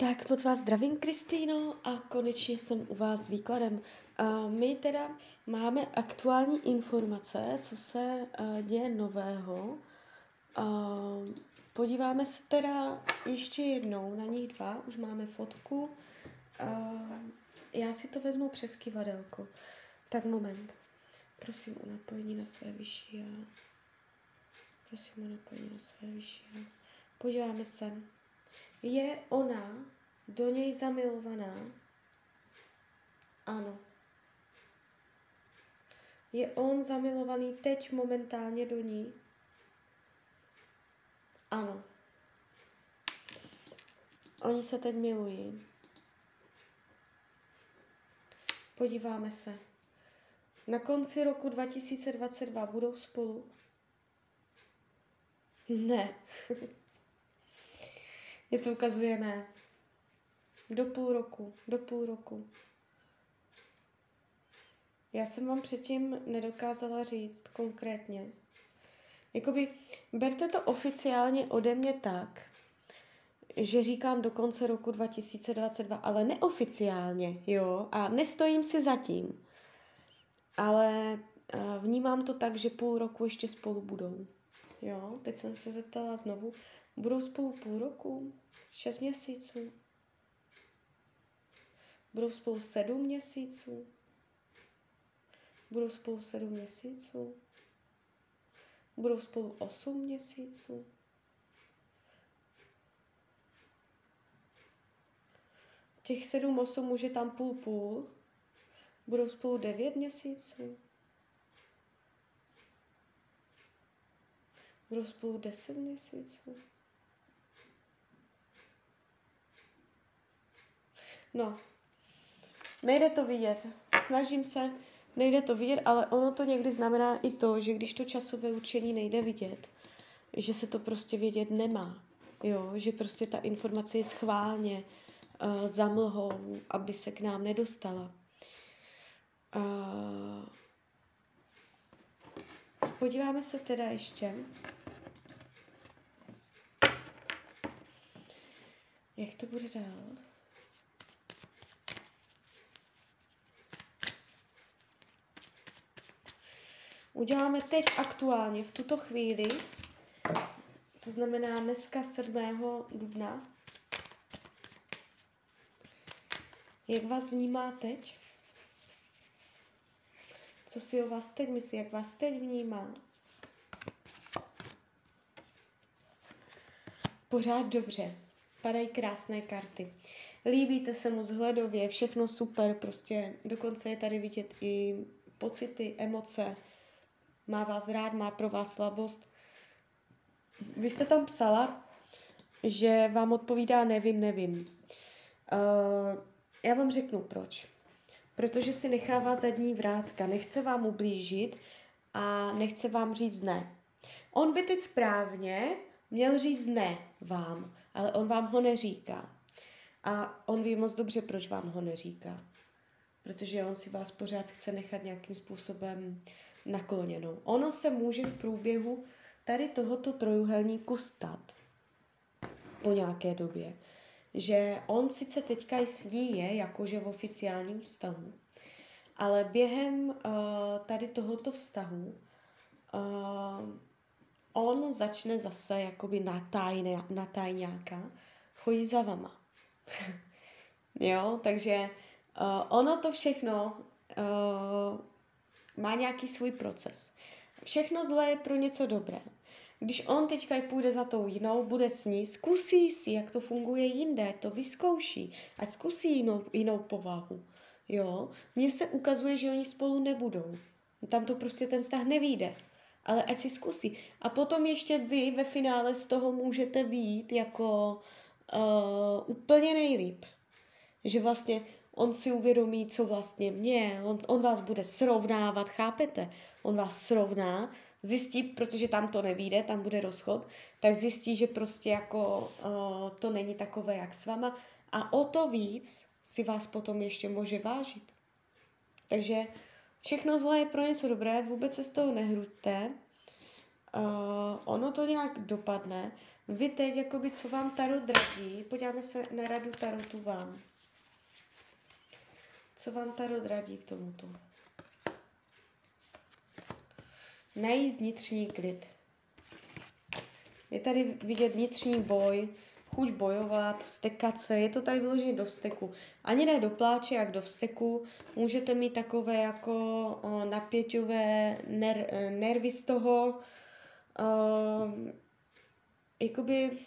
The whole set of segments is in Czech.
Tak moc vás zdravím, Kristýno, a konečně jsem u vás s výkladem. Uh, my teda máme aktuální informace, co se uh, děje nového. Uh, podíváme se teda ještě jednou na nich dva, už máme fotku. Uh, já si to vezmu přes kivadelko. Tak moment. Prosím o napojení na své vyšší. Prosím o napojení na své vyšší. Podíváme se. Je ona do něj zamilovaná? Ano. Je on zamilovaný teď momentálně do ní? Ano. Oni se teď milují. Podíváme se. Na konci roku 2022 budou spolu? Ne. Je to ukazuje ne. Do půl roku, do půl roku. Já jsem vám předtím nedokázala říct konkrétně. Jakoby, berte to oficiálně ode mě tak, že říkám do konce roku 2022, ale neoficiálně, jo, a nestojím si zatím. Ale uh, vnímám to tak, že půl roku ještě spolu budou. Jo, teď jsem se zeptala znovu, budou spolu půl roku, šest měsíců, budou spolu sedm měsíců, budou spolu sedm měsíců, budou spolu osm měsíců, těch sedm, osm může tam půl půl, budou spolu devět měsíců, budou spolu deset měsíců. No, nejde to vidět. Snažím se, nejde to vidět, ale ono to někdy znamená i to, že když to časové učení nejde vidět, že se to prostě vědět nemá. Jo, že prostě ta informace je schválně uh, za mlhou, aby se k nám nedostala. Uh, podíváme se teda ještě. Jak to bude dál? Uděláme teď aktuálně, v tuto chvíli, to znamená dneska 7. dubna. Jak vás vnímá teď? Co si o vás teď myslí? Jak vás teď vnímá? Pořád dobře. Padají krásné karty. Líbíte se mu zhledově, všechno super, prostě dokonce je tady vidět i pocity, emoce, má vás rád, má pro vás slabost. Vy jste tam psala, že vám odpovídá nevím, nevím. Uh, já vám řeknu proč. Protože si nechává zadní vrátka, nechce vám ublížit a nechce vám říct ne. On by teď správně měl říct ne vám, ale on vám ho neříká. A on ví moc dobře, proč vám ho neříká. Protože on si vás pořád chce nechat nějakým způsobem nakloněnou. Ono se může v průběhu tady tohoto trojuhelníku stát po nějaké době, že on sice teďka s ní je jakože v oficiálním vztahu, ale během uh, tady tohoto vztahu uh, on začne zase jakoby natajne, natajňáka chodit za vama. jo, takže uh, ono to všechno uh, má nějaký svůj proces. Všechno zlé je pro něco dobré. Když on teďka půjde za tou jinou, bude s ní, zkusí si, jak to funguje jinde, to vyzkouší, a zkusí jinou, jinou povahu. Jo, mně se ukazuje, že oni spolu nebudou. Tam to prostě ten vztah nevíde. Ale ať si zkusí. A potom ještě vy ve finále z toho můžete výjít jako uh, úplně nejlíp. Že vlastně on si uvědomí, co vlastně mě, on, on vás bude srovnávat, chápete? On vás srovná, zjistí, protože tam to nevíde, tam bude rozchod, tak zjistí, že prostě jako uh, to není takové, jak s váma a o to víc si vás potom ještě může vážit. Takže všechno zlé je pro něco dobré, vůbec se z toho nehruďte. Uh, ono to nějak dopadne. vy teď, jakoby, co vám Tarot radí, podíváme se na radu Tarotu vám. Co vám Tarot radí k tomuto? Najít vnitřní klid. Je tady vidět vnitřní boj, chuť bojovat, vstekat se, je to tady vyloženě do vsteku. Ani ne do pláče, jak do vsteku. Můžete mít takové jako napěťové ner, nervy z toho. O, jakoby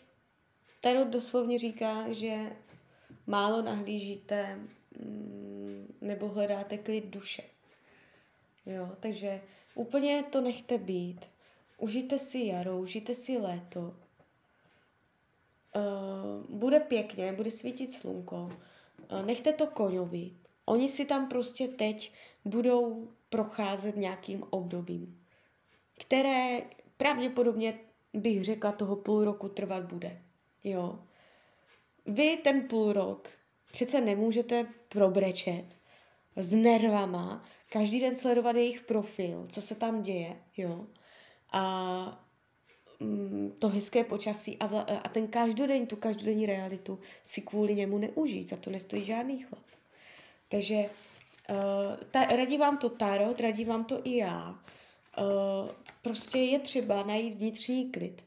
Tarot doslovně říká, že málo nahlížíte mm, nebo hledáte klid duše. Jo, takže úplně to nechte být. Užijte si jaro, užijte si léto. Uh, bude pěkně, bude svítit slunko. Uh, nechte to koňovi. Oni si tam prostě teď budou procházet nějakým obdobím, které pravděpodobně bych řekla, toho půl roku trvat bude. Jo. Vy ten půl rok přece nemůžete probrečet s nervama, každý den sledovat jejich profil, co se tam děje, jo. A mm, to hezké počasí a, a ten každodenní, tu každodenní realitu si kvůli němu neužít, za to nestojí žádný chlap. Takže uh, ta, radí vám to Tarot, radí vám to i já. Uh, prostě je třeba najít vnitřní klid.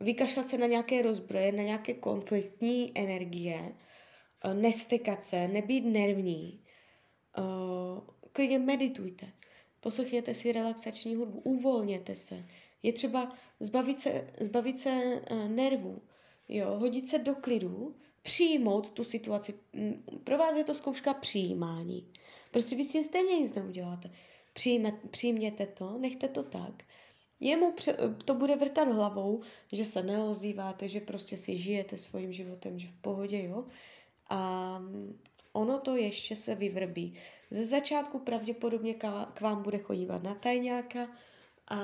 Vykašlat se na nějaké rozbroje, na nějaké konfliktní energie, uh, nestekat se, nebýt nervní. Uh, klidně meditujte. Poslechněte si relaxační hudbu, uvolněte se. Je třeba zbavit se, zbavit se uh, nervů, jo, hodit se do klidu, přijmout tu situaci. Pro vás je to zkouška přijímání. Prostě vy si stejně nic neuděláte. Přijme, přijměte to, nechte to tak. Jemu to bude vrtat hlavou, že se neozýváte, že prostě si žijete svým životem, že v pohodě, jo. A ono to ještě se vyvrbí. Ze začátku pravděpodobně k vám bude chodívat na tajňáka a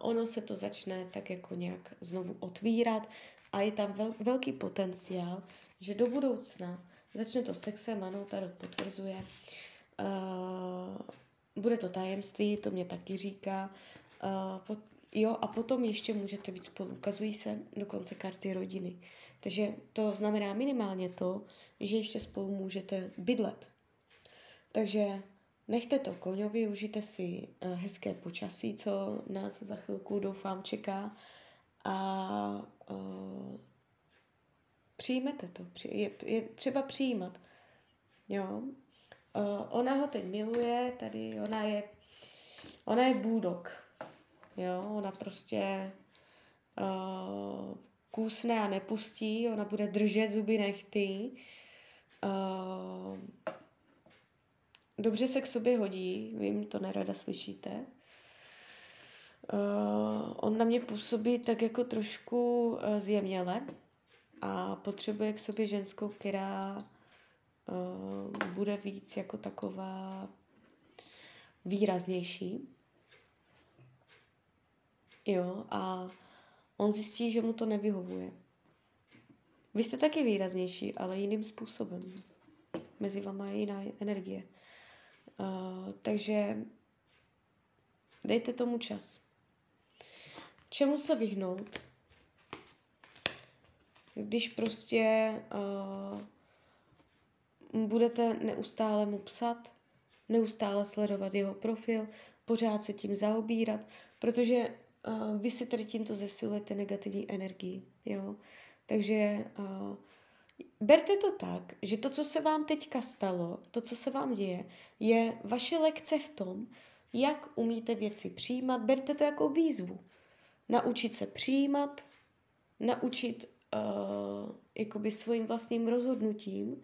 ono se to začne tak jako nějak znovu otvírat a je tam vel, velký potenciál, že do budoucna začne to sexem, ano, Tarot potvrzuje, uh, bude to tajemství, to mě taky říká. Uh, pot, jo, a potom ještě můžete být spolu. Ukazují se dokonce karty rodiny. Takže to znamená minimálně to, že ještě spolu můžete bydlet. Takže nechte to koňovi, užijte si uh, hezké počasí, co nás za chvilku doufám čeká a uh, přijmete to. Je, je třeba přijímat. Jo, Uh, ona ho teď miluje, tady ona je, ona je bulldog. Jo, ona prostě uh, kůsne a nepustí, ona bude držet zuby nechty. Uh, dobře se k sobě hodí, vím, to nerada slyšíte. Uh, on na mě působí tak jako trošku uh, zjemněle a potřebuje k sobě ženskou, která uh, bude víc jako taková výraznější. Jo, a on zjistí, že mu to nevyhovuje. Vy jste taky výraznější, ale jiným způsobem. Mezi vama je jiná energie. Uh, takže dejte tomu čas. Čemu se vyhnout, když prostě uh, budete neustále mu psat, neustále sledovat jeho profil, pořád se tím zaobírat, protože uh, vy si tady tímto zesilujete negativní energii, jo. Takže uh, berte to tak, že to, co se vám teďka stalo, to, co se vám děje, je vaše lekce v tom, jak umíte věci přijímat. Berte to jako výzvu. Naučit se přijímat, naučit uh, jakoby svým vlastním rozhodnutím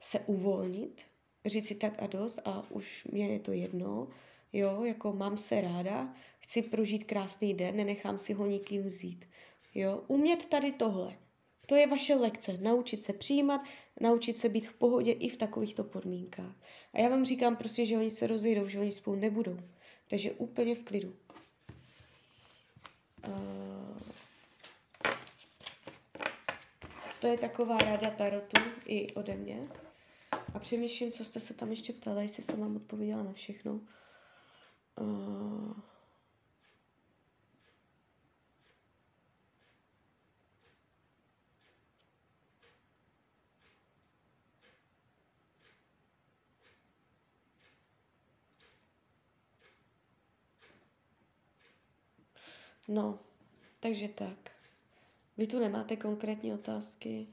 se uvolnit, říct si tak a dost a už mě je to jedno, jo, jako mám se ráda, chci prožít krásný den, nenechám si ho nikým vzít, jo, umět tady tohle, to je vaše lekce, naučit se přijímat, naučit se být v pohodě i v takovýchto podmínkách. A já vám říkám prostě, že oni se rozejdou, že oni spolu nebudou. Takže úplně v klidu. Uh, to je taková rada tarotu i ode mě. A přemýšlím, co jste se tam ještě ptala, jestli jsem vám odpověděla na všechno. Eh, no, takže tak. Vy tu nemáte konkrétní otázky.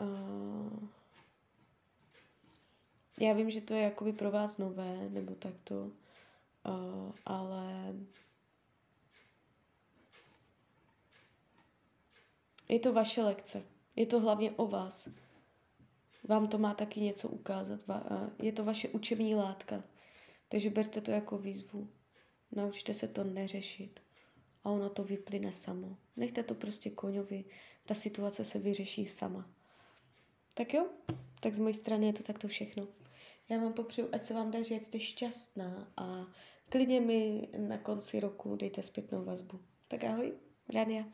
Uh, já vím, že to je jakoby pro vás nové, nebo takto uh, ale je to vaše lekce. Je to hlavně o vás. Vám to má taky něco ukázat. Je to vaše učební látka. Takže berte to jako výzvu. Naučte se to neřešit. A ono to vyplyne samo. Nechte to prostě koňovi. Ta situace se vyřeší sama. Tak jo, tak z mojej strany je to takto všechno. Já vám popřeju, ať se vám daří, ať jste šťastná a klidně mi na konci roku dejte zpětnou vazbu. Tak ahoj, Rania.